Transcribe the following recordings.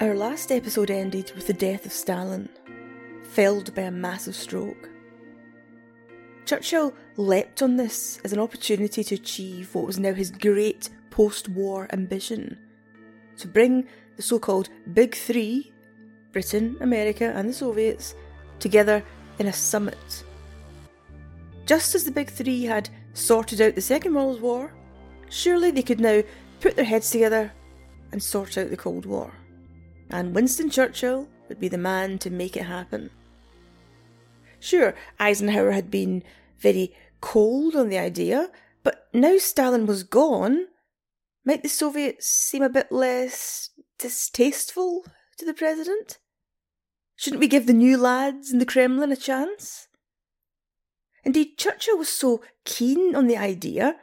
Our last episode ended with the death of Stalin, felled by a massive stroke. Churchill leapt on this as an opportunity to achieve what was now his great post war ambition to bring the so called Big Three Britain, America, and the Soviets together in a summit. Just as the Big Three had sorted out the Second World War, surely they could now put their heads together and sort out the Cold War and Winston Churchill would be the man to make it happen. Sure, Eisenhower had been very cold on the idea, but now Stalin was gone, might the Soviets seem a bit less distasteful to the president? Shouldn't we give the new lads in the Kremlin a chance? Indeed, Churchill was so keen on the idea,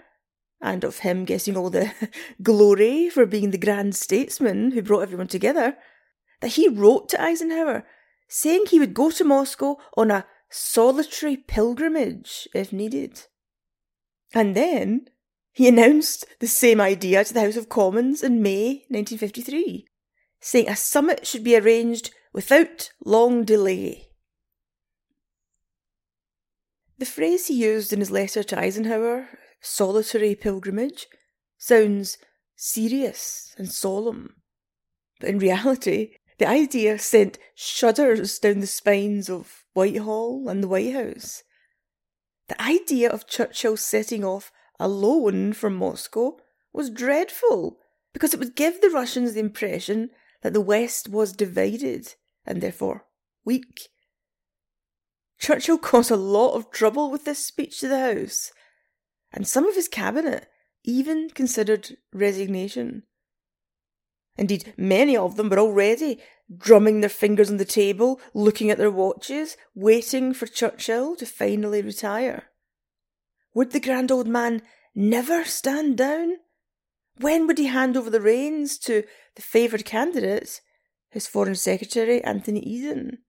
and of him getting all the glory for being the grand statesman who brought everyone together, that he wrote to Eisenhower saying he would go to Moscow on a solitary pilgrimage if needed. And then he announced the same idea to the House of Commons in May 1953, saying a summit should be arranged without long delay. The phrase he used in his letter to Eisenhower, solitary pilgrimage, sounds serious and solemn. But in reality, the idea sent shudders down the spines of Whitehall and the White House. The idea of Churchill setting off alone from Moscow was dreadful because it would give the Russians the impression that the West was divided and therefore weak. Churchill caused a lot of trouble with this speech to the House, and some of his cabinet even considered resignation. Indeed, many of them were already drumming their fingers on the table, looking at their watches, waiting for Churchill to finally retire. Would the grand old man never stand down? When would he hand over the reins to the favoured candidate, his Foreign Secretary, Anthony Eden?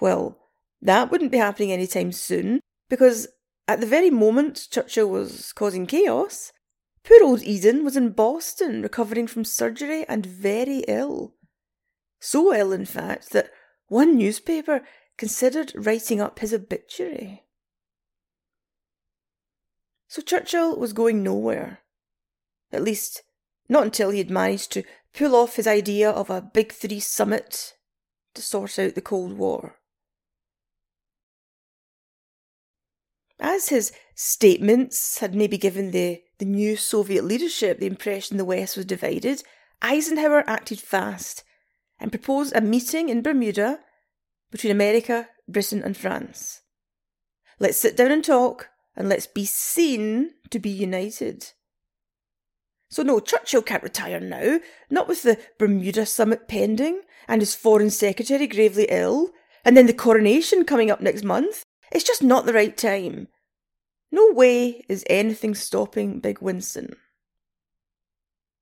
Well, that wouldn't be happening any time soon, because at the very moment Churchill was causing chaos, Poor old Eden was in Boston recovering from surgery and very ill. So ill, in fact, that one newspaper considered writing up his obituary. So Churchill was going nowhere. At least, not until he had managed to pull off his idea of a Big Three summit to sort out the Cold War. As his statements had maybe given the the new Soviet leadership the impression the West was divided, Eisenhower acted fast and proposed a meeting in Bermuda between America, Britain, and France. Let's sit down and talk, and let's be seen to be united. So, no, Churchill can't retire now, not with the Bermuda summit pending, and his foreign secretary gravely ill, and then the coronation coming up next month. It's just not the right time. No way is anything stopping Big Winston.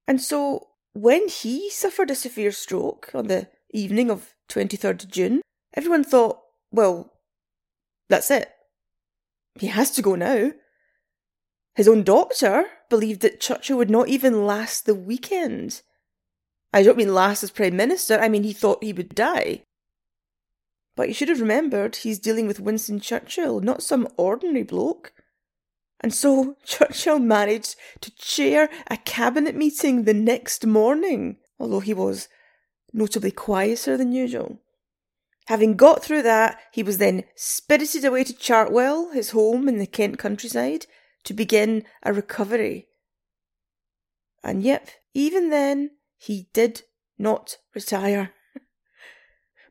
And so, when he suffered a severe stroke on the evening of 23rd June, everyone thought, well, that's it. He has to go now. His own doctor believed that Churchill would not even last the weekend. I don't mean last as Prime Minister, I mean he thought he would die. But you should have remembered he's dealing with Winston Churchill, not some ordinary bloke. And so Churchill managed to chair a cabinet meeting the next morning, although he was notably quieter than usual. Having got through that, he was then spirited away to Chartwell, his home in the Kent countryside, to begin a recovery. And yep, even then, he did not retire.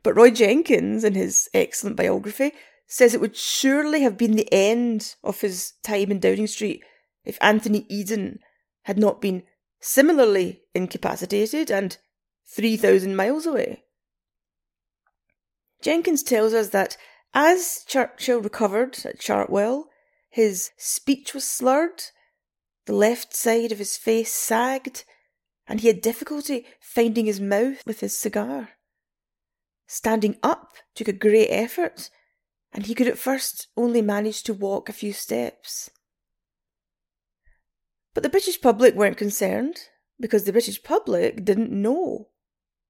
but Roy Jenkins, in his excellent biography, says it would surely have been the end of his time in Downing Street if Anthony Eden had not been similarly incapacitated and 3,000 miles away. Jenkins tells us that as Churchill recovered at Chartwell, his speech was slurred, the left side of his face sagged, and he had difficulty finding his mouth with his cigar. Standing up took a great effort, and he could at first only manage to walk a few steps. But the British public weren't concerned, because the British public didn't know.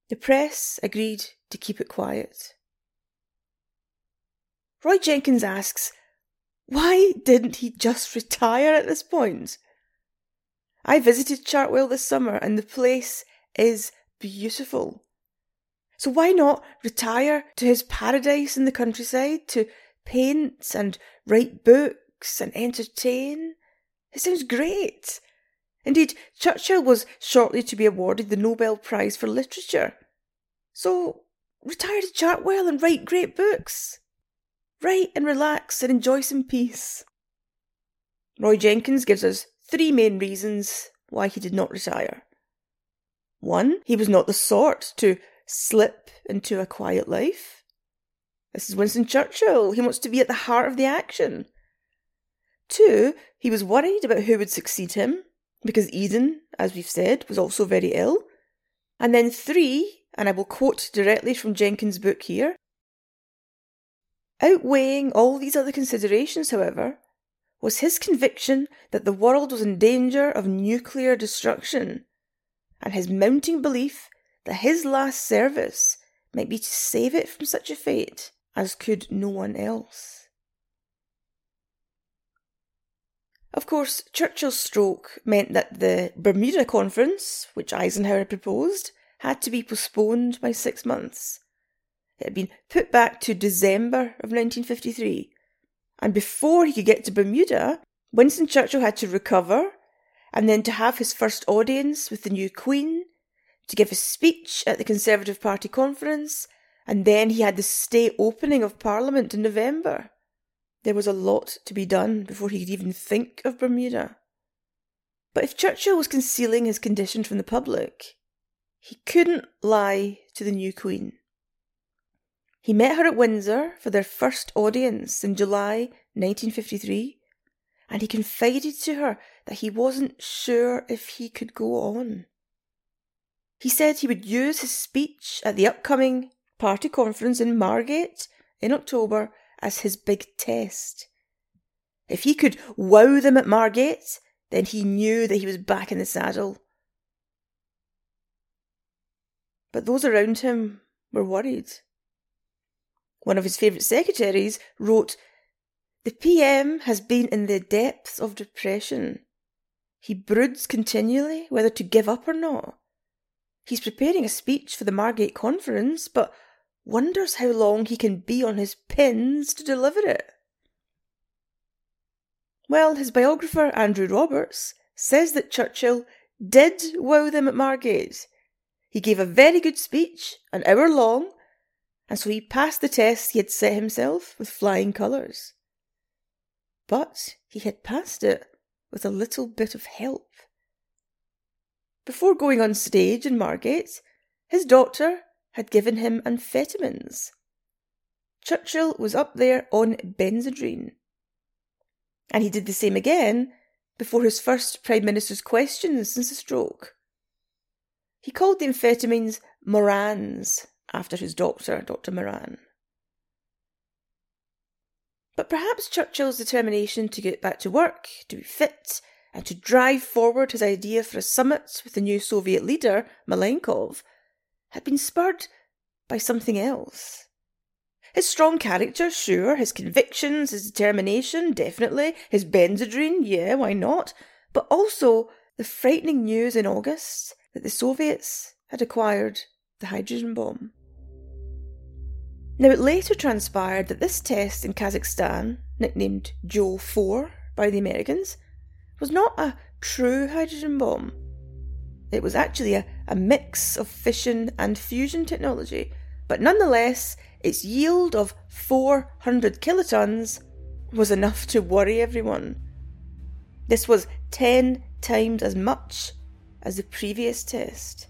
The press agreed to keep it quiet. Roy Jenkins asks, why didn't he just retire at this point? I visited Chartwell this summer and the place is beautiful. So why not retire to his paradise in the countryside to paint and write books and entertain? It sounds great. Indeed, Churchill was shortly to be awarded the Nobel Prize for Literature. So retire to Chartwell and write great books. Write and relax and enjoy some peace. Roy Jenkins gives us three main reasons why he did not retire. One, he was not the sort to slip into a quiet life. This is Winston Churchill. He wants to be at the heart of the action. Two, he was worried about who would succeed him, because Eden, as we've said, was also very ill. And then three, and I will quote directly from Jenkins' book here outweighing all these other considerations, however, was his conviction that the world was in danger of nuclear destruction, and his mounting belief that his last service might be to save it from such a fate as could no one else. Of course, Churchill's stroke meant that the Bermuda Conference, which Eisenhower proposed, had to be postponed by six months. It had been put back to December of 1953, and before he could get to Bermuda, Winston Churchill had to recover and then to have his first audience with the new Queen, to give a speech at the Conservative Party conference, and then he had the state opening of Parliament in November. There was a lot to be done before he could even think of Bermuda. But if Churchill was concealing his condition from the public, he couldn't lie to the new Queen. He met her at Windsor for their first audience in July 1953, and he confided to her that he wasn't sure if he could go on. He said he would use his speech at the upcoming party conference in Margate in October as his big test. If he could wow them at Margate, then he knew that he was back in the saddle. But those around him were worried. One of his favourite secretaries wrote, The PM has been in the depths of depression. He broods continually whether to give up or not. He's preparing a speech for the Margate conference, but wonders how long he can be on his pins to deliver it. Well, his biographer, Andrew Roberts, says that Churchill did wow them at Margate. He gave a very good speech, an hour long, and so he passed the test he had set himself with flying colours. But he had passed it with a little bit of help. Before going on stage in Margate, his doctor had given him amphetamines. Churchill was up there on Benzedrine. And he did the same again before his first Prime Minister's questions since the stroke. He called the amphetamines Morans after his doctor, Dr. Moran. But perhaps Churchill's determination to get back to work, to be fit, and to drive forward his idea for a summit with the new Soviet leader, Malenkov, had been spurred by something else. His strong character, sure, his convictions, his determination, definitely, his Benzedrine, yeah, why not? But also the frightening news in August that the Soviets had acquired the hydrogen bomb. Now, it later transpired that this test in Kazakhstan, nicknamed Joe 4 by the Americans, was not a true hydrogen bomb. It was actually a, a mix of fission and fusion technology, but nonetheless, its yield of 400 kilotons was enough to worry everyone. This was 10 times as much as the previous test.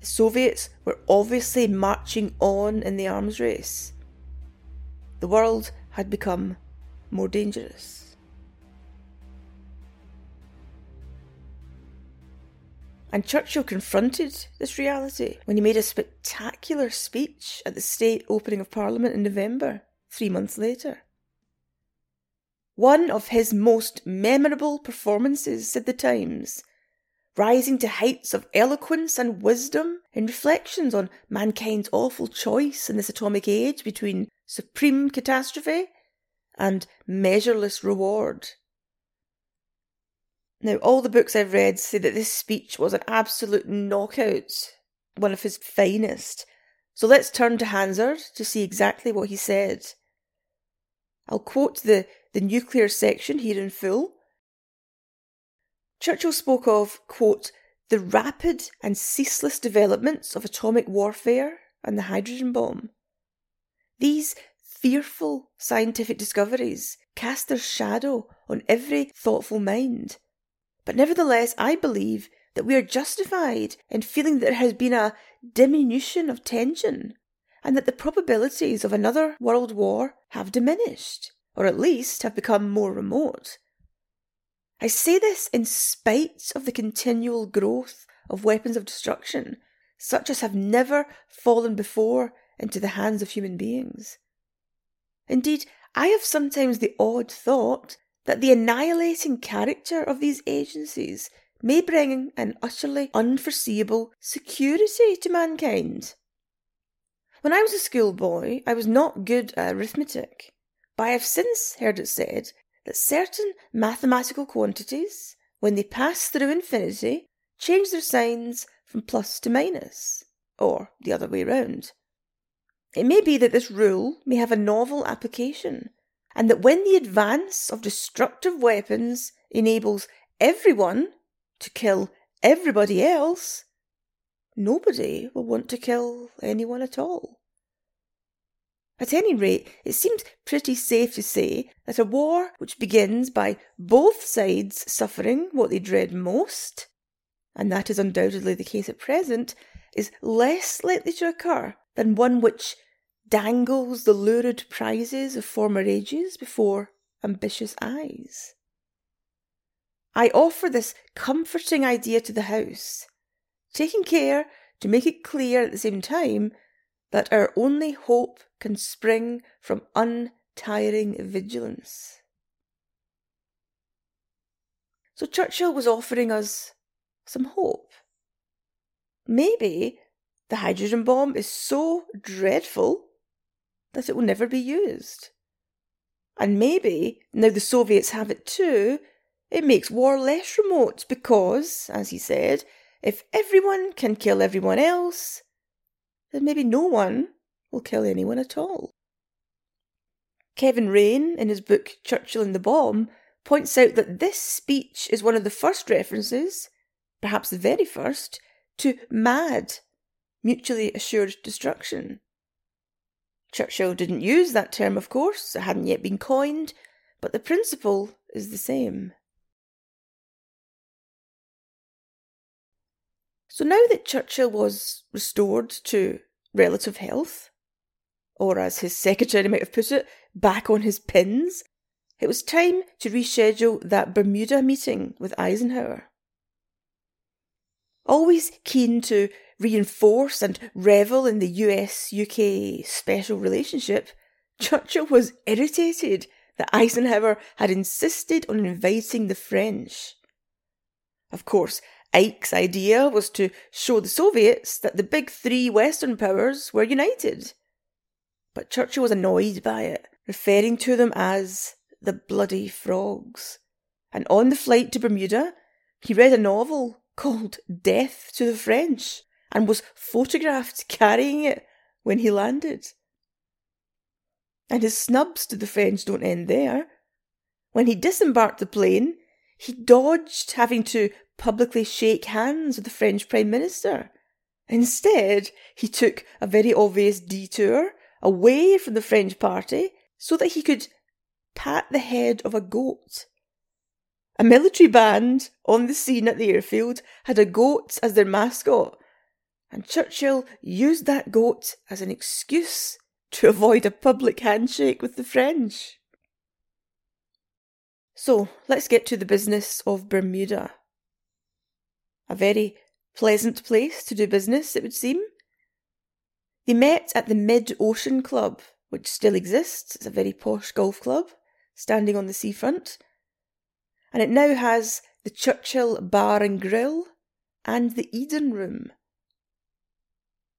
The Soviets were obviously marching on in the arms race. The world had become more dangerous. And Churchill confronted this reality when he made a spectacular speech at the state opening of Parliament in November, three months later. One of his most memorable performances, said the Times, rising to heights of eloquence and wisdom in reflections on mankind's awful choice in this atomic age between supreme catastrophe and measureless reward. Now, all the books I've read say that this speech was an absolute knockout, one of his finest. So let's turn to Hansard to see exactly what he said. I'll quote the, the nuclear section here in full. Churchill spoke of, quote, the rapid and ceaseless developments of atomic warfare and the hydrogen bomb. These fearful scientific discoveries cast their shadow on every thoughtful mind but nevertheless, I believe that we are justified in feeling that there has been a diminution of tension and that the probabilities of another world war have diminished, or at least have become more remote. I say this in spite of the continual growth of weapons of destruction, such as have never fallen before into the hands of human beings. Indeed, I have sometimes the odd thought that the annihilating character of these agencies may bring an utterly unforeseeable security to mankind. When I was a schoolboy, I was not good at arithmetic, but I have since heard it said that certain mathematical quantities, when they pass through infinity, change their signs from plus to minus, or the other way round. It may be that this rule may have a novel application and that when the advance of destructive weapons enables everyone to kill everybody else, nobody will want to kill anyone at all. At any rate, it seems pretty safe to say that a war which begins by both sides suffering what they dread most, and that is undoubtedly the case at present, is less likely to occur than one which dangles the lurid prizes of former ages before ambitious eyes. I offer this comforting idea to the House, taking care to make it clear at the same time that our only hope can spring from untiring vigilance. So Churchill was offering us some hope. Maybe the hydrogen bomb is so dreadful that it will never be used. And maybe, now the Soviets have it too, it makes war less remote because, as he said, if everyone can kill everyone else, then maybe no one will kill anyone at all. Kevin Ruane, in his book Churchill and the Bomb, points out that this speech is one of the first references, perhaps the very first, to MAD, mutually assured destruction. Churchill didn't use that term, of course, it hadn't yet been coined, but the principle is the same. So now that Churchill was restored to relative health, or as his secretary might have put it, back on his pins, it was time to reschedule that Bermuda meeting with Eisenhower. Always keen to reinforce and revel in the US UK special relationship, Churchill was irritated that Eisenhower had insisted on inviting the French. Of course, Ike's idea was to show the Soviets that the big three Western powers were united. But Churchill was annoyed by it, referring to them as the bloody frogs. And on the flight to Bermuda, he read a novel called Death to the French and was photographed carrying it when he landed. And his snubs to the French don't end there. When he disembarked the plane, he dodged having to publicly shake hands with the French Prime Minister. Instead, he took a very obvious detour away from the French party so that he could pat the head of a goat. A military band on the scene at the airfield had a goat as their mascot, and Churchill used that goat as an excuse to avoid a public handshake with the French. So let's get to the business of Bermuda. A very pleasant place to do business, it would seem. They met at the Mid Ocean Club, which still exists. It's a very posh golf club, standing on the seafront. And it now has the Churchill Bar and Grill and the Eden Room.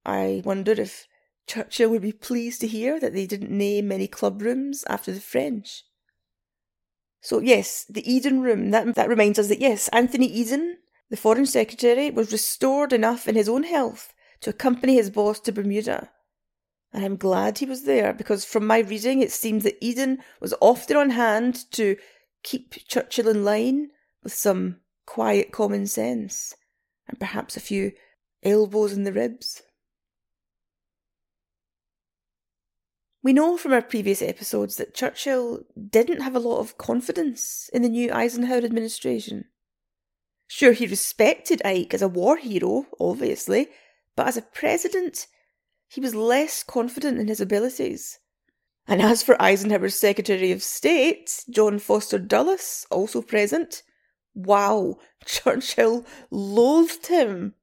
I wonder if Churchill would be pleased to hear that they didn't name any club rooms after the French. So, yes, the Eden Room, that, that reminds us that, yes, Anthony Eden, the Foreign Secretary, was restored enough in his own health to accompany his boss to Bermuda. And I'm glad he was there because from my reading, it seems that Eden was often on hand to keep Churchill in line with some quiet common sense and perhaps a few elbows in the ribs. We know from our previous episodes that Churchill didn't have a lot of confidence in the new Eisenhower administration. Sure, he respected Ike as a war hero, obviously, but as a president, he was less confident in his abilities. And as for Eisenhower's Secretary of State, John Foster Dulles, also present, wow, Churchill loathed him.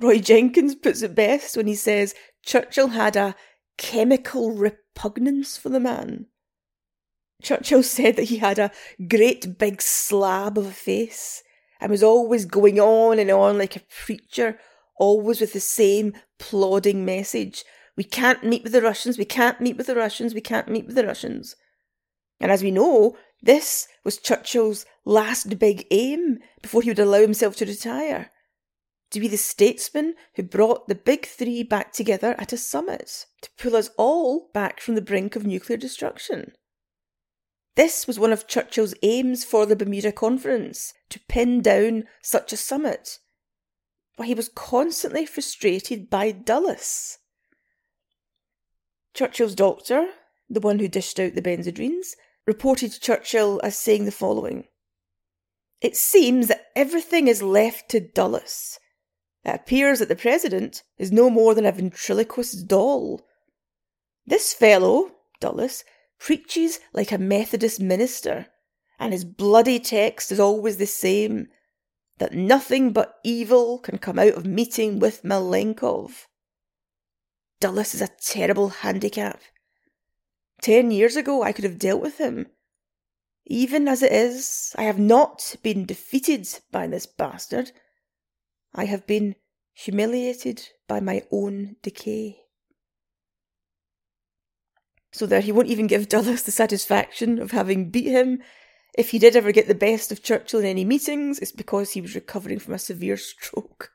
Roy Jenkins puts it best when he says Churchill had a chemical repugnance for the man. Churchill said that he had a great big slab of a face and was always going on and on like a preacher always with the same plodding message. We can't meet with the Russians, we can't meet with the Russians, we can't meet with the Russians. And as we know, this was Churchill's last big aim before he would allow himself to retire to be the statesman who brought the big three back together at a summit to pull us all back from the brink of nuclear destruction. This was one of Churchill's aims for the Bermuda Conference to pin down such a summit but he was constantly frustrated by Dulles. Churchill's doctor, the one who dished out the Benzedrines, reported to Churchill as saying the following It seems that everything is left to Dulles. It appears that the President is no more than a ventriloquist's doll. This fellow, Dulles, preaches like a Methodist minister, and his bloody text is always the same that nothing but evil can come out of meeting with Malenkov. Dulles is a terrible handicap. Ten years ago, I could have dealt with him. Even as it is, I have not been defeated by this bastard. I have been humiliated by my own decay. So there he won't even give Dulles the satisfaction of having beat him if he did ever get the best of Churchill in any meetings, it's because he was recovering from a severe stroke.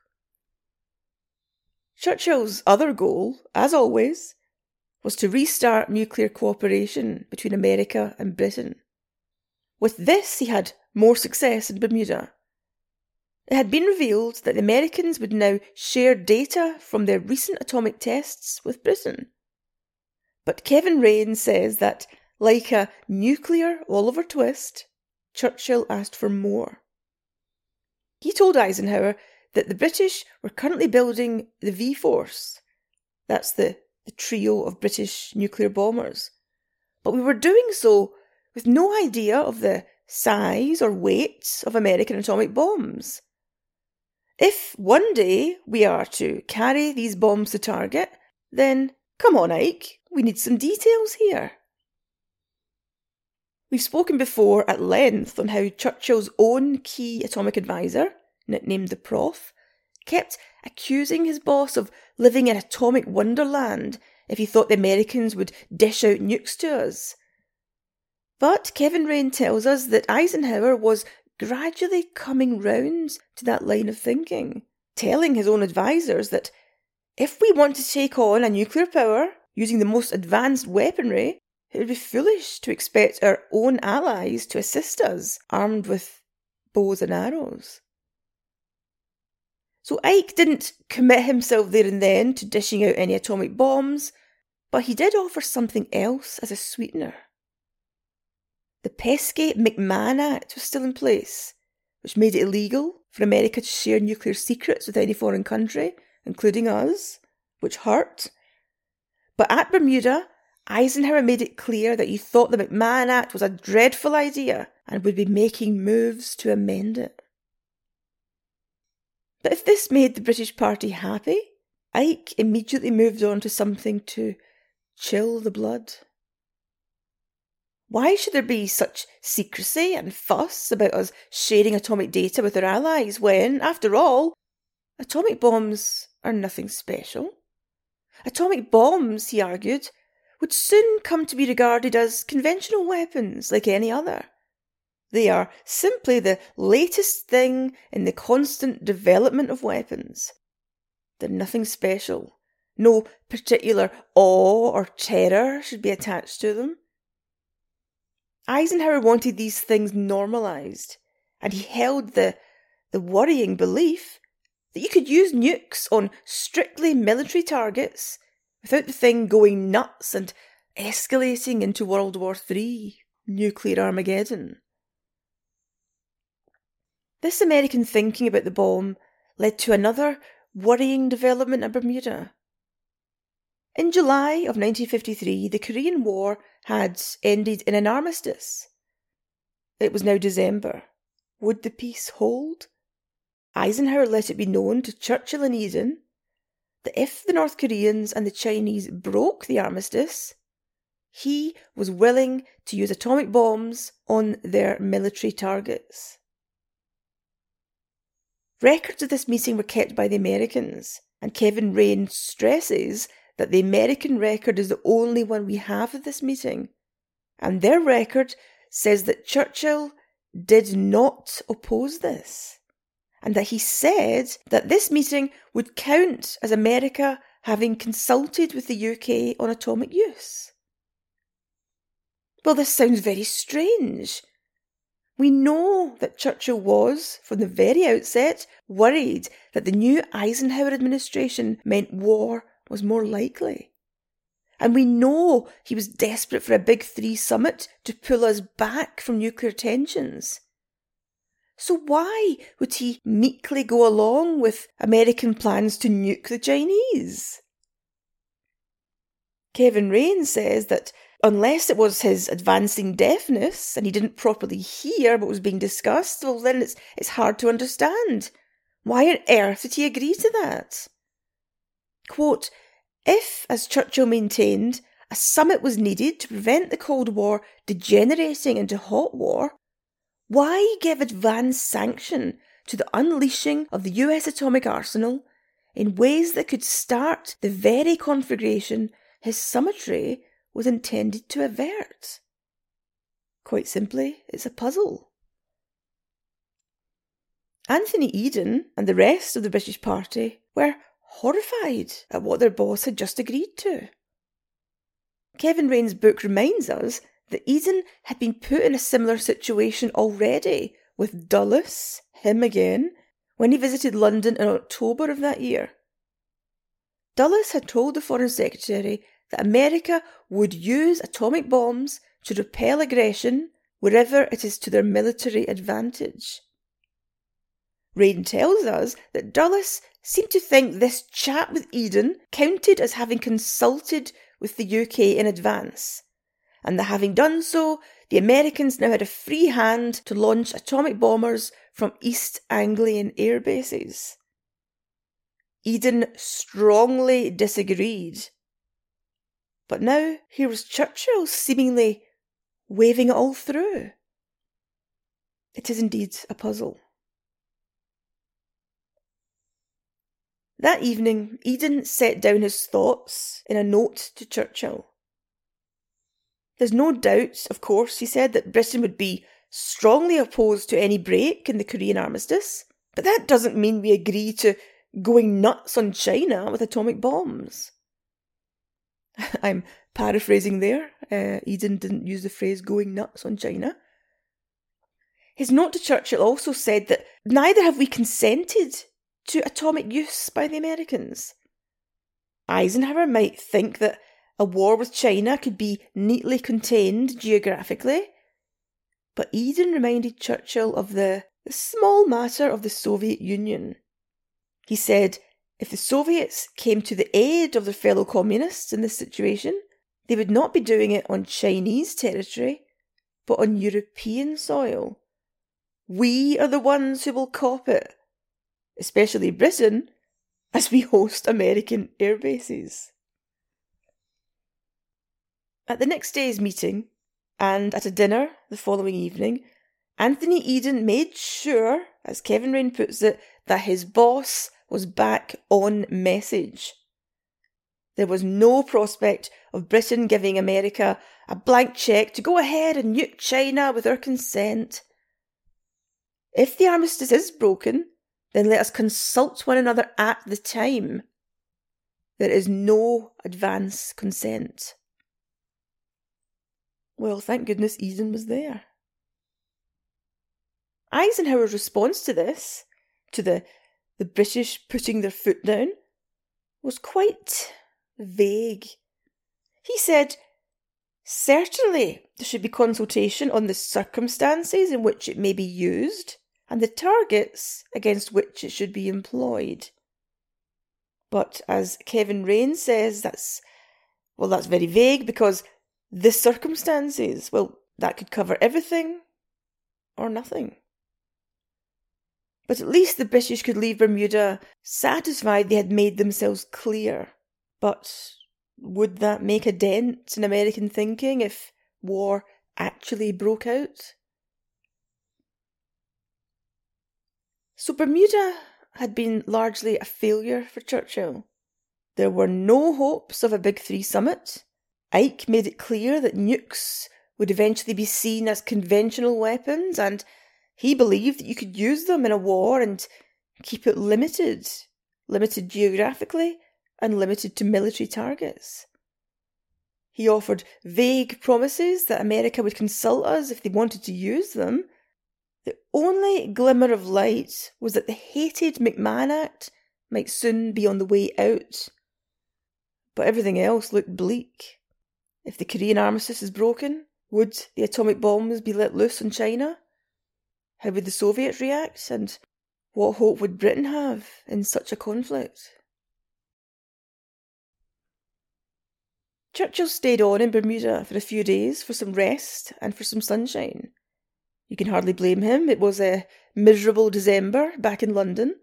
Churchill's other goal, as always, was to restart nuclear cooperation between America and Britain. With this, he had more success in Bermuda. It had been revealed that the Americans would now share data from their recent atomic tests with Britain. But Kevin Ruane says that, like a nuclear Oliver Twist, Churchill asked for more. He told Eisenhower that the British were currently building the V Force. That's the, the trio of British nuclear bombers. But we were doing so with no idea of the size or weight of American atomic bombs. If one day we are to carry these bombs to target, then come on, Ike, we need some details here. We've spoken before at length on how Churchill's own key atomic advisor, nicknamed the Prof, kept accusing his boss of living in atomic wonderland if he thought the Americans would dish out nukes to us. But Kevin Ruane tells us that Eisenhower was gradually coming round to that line of thinking, telling his own advisers that if we want to take on a nuclear power using the most advanced weaponry, it would be foolish to expect our own allies to assist us, armed with bows and arrows. So Ike didn't commit himself there and then to dishing out any atomic bombs, but he did offer something else as a sweetener. The pesky McMahon Act was still in place, which made it illegal for America to share nuclear secrets with any foreign country, including us, which hurt. But at Bermuda, Eisenhower made it clear that he thought the McMahon Act was a dreadful idea and would be making moves to amend it. But if this made the British Party happy, Ike immediately moved on to something to chill the blood. Why should there be such secrecy and fuss about us sharing atomic data with our allies when, after all, atomic bombs are nothing special. Atomic bombs, he argued, would soon come to be regarded as conventional weapons like any other. They are simply the latest thing in the constant development of weapons. They're nothing special. No particular awe or terror should be attached to them. Eisenhower wanted these things normalized, and he held the, the worrying belief that you could use nukes on strictly military targets without the thing going nuts and escalating into World War III, nuclear Armageddon. This American thinking about the bomb led to another worrying development at Bermuda. In July of 1953, the Korean War had ended in an armistice. It was now December. Would the peace hold? Eisenhower let it be known to Churchill and Eden that if the North Koreans and the Chinese broke the armistice, he was willing to use atomic bombs on their military targets. Records of this meeting were kept by the Americans, and Kevin Ruane stresses that the American record is the only one we have of this meeting. And their record says that Churchill did not oppose this and that he said that this meeting would count as America having consulted with the UK on atomic use. Well, this sounds very strange. We know that Churchill was, from the very outset, worried that the new Eisenhower administration meant war was more likely. And we know he was desperate for a Big Three summit to pull us back from nuclear tensions. So why would he meekly go along with American plans to nuke the Chinese? Kevin Ruane says that unless it was his advancing deafness and he didn't properly hear what was being discussed, well, then it's, it's hard to understand. Why on earth did he agree to that? Quote, if, as Churchill maintained, a summit was needed to prevent the Cold War degenerating into hot war, why give advance sanction to the unleashing of the US atomic arsenal in ways that could start the very conflagration his summitry was intended to avert? Quite simply, it's a puzzle. Anthony Eden and the rest of the British Party were horrified at what their boss had just agreed to. Kevin Ruane's book reminds us that Eden had been put in a similar situation already with Dulles, him again, when he visited London in October of that year. Dulles had told the Foreign Secretary that America would use atomic bombs to repel aggression wherever it is to their military advantage. Ruane tells us that Dulles seemed to think this chat with Eden counted as having consulted with the UK in advance, and that having done so, the Americans now had a free hand to launch atomic bombers from East Anglian air bases. Eden strongly disagreed. But now here was Churchill seemingly waving it all through. It is indeed a puzzle. That evening, Eden set down his thoughts in a note to Churchill. There's no doubt, of course, he said, that Britain would be strongly opposed to any break in the Korean armistice, but that doesn't mean we agree to going nuts on China with atomic bombs. I'm paraphrasing there. Uh, Eden didn't use the phrase going nuts on China. His note to Churchill also said that neither have we consented to atomic use by the Americans. Eisenhower might think that a war with China could be neatly contained geographically. But Eden reminded Churchill of the, the small matter of the Soviet Union. He said if the Soviets came to the aid of their fellow communists in this situation, they would not be doing it on Chinese territory, but on European soil. We are the ones who will cop it, especially Britain, as we host American air bases. At the next day's meeting, and at a dinner the following evening, Anthony Eden made sure, as Kevin Ruane puts it, that his boss was back on message. There was no prospect of Britain giving America a blank cheque to go ahead and nuke China with her consent. If the armistice is broken, then let us consult one another at the time. There is no advance consent. Well, thank goodness Eden was there. Eisenhower's response to this, to the, the British putting their foot down, was quite vague. He said, Certainly, there should be consultation on the circumstances in which it may be used and the targets against which it should be employed. But as Kevin Ruane says, that's well, that's very vague because the circumstances, well, that could cover everything or nothing. But at least the British could leave Bermuda satisfied they had made themselves clear. But would that make a dent in American thinking if war actually broke out? So Bermuda had been largely a failure for Churchill. There were no hopes of a Big Three summit. Ike made it clear that nukes would eventually be seen as conventional weapons, and he believed that you could use them in a war and keep it limited, limited geographically and limited to military targets. He offered vague promises that America would consult us if they wanted to use them. The only glimmer of light was that the hated McMahon Act might soon be on the way out. But everything else looked bleak. If the Korean armistice is broken, would the atomic bombs be let loose on China? How would the Soviets react? And what hope would Britain have in such a conflict? Churchill stayed on in Bermuda for a few days for some rest and for some sunshine. You can hardly blame him. It was a miserable December back in London.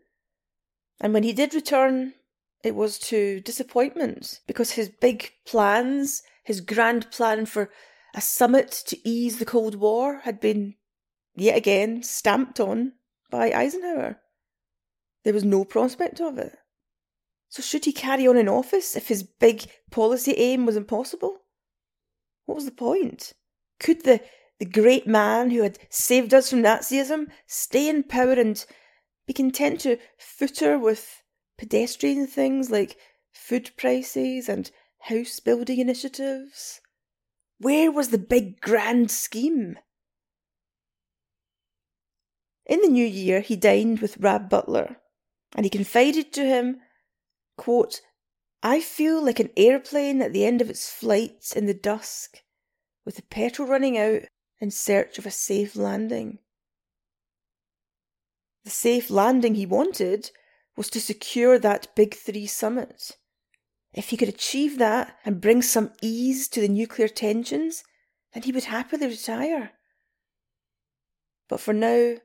And when he did return, it was to disappointment because his big plans, his grand plan for a summit to ease the Cold War, had been yet again stamped on by Eisenhower. There was no prospect of it. So should he carry on in office if his big policy aim was impossible? What was the point? Could the, the great man who had saved us from Nazism stay in power and be content to footer with pedestrian things like food prices and house building initiatives? Where was the big grand scheme? In the new year, he dined with Rab Butler, and he confided to him Quote, I feel like an airplane at the end of its flight in the dusk, with the petrol running out in search of a safe landing. The safe landing he wanted was to secure that Big Three summit. If he could achieve that and bring some ease to the nuclear tensions, then he would happily retire. But for now,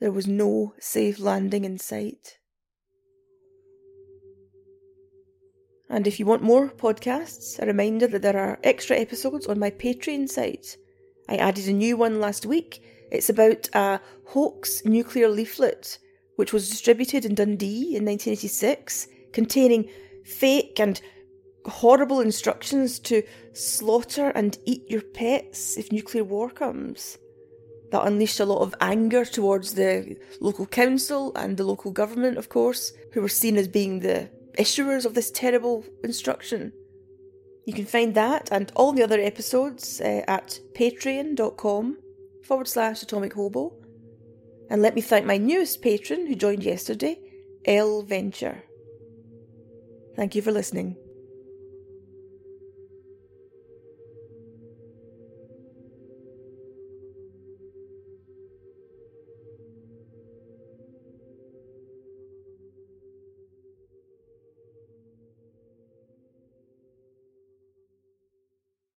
there was no safe landing in sight. And if you want more podcasts, a reminder that there are extra episodes on my Patreon site. I added a new one last week. It's about a hoax nuclear leaflet which was distributed in Dundee in 1986, containing fake and horrible instructions to slaughter and eat your pets if nuclear war comes. That unleashed a lot of anger towards the local council and the local government, of course, who were seen as being the issuers of this terrible instruction. You can find that and all the other episodes uh, at patreon.com forward slash atomic hobo. And let me thank my newest patron who joined yesterday, L Venture. Thank you for listening.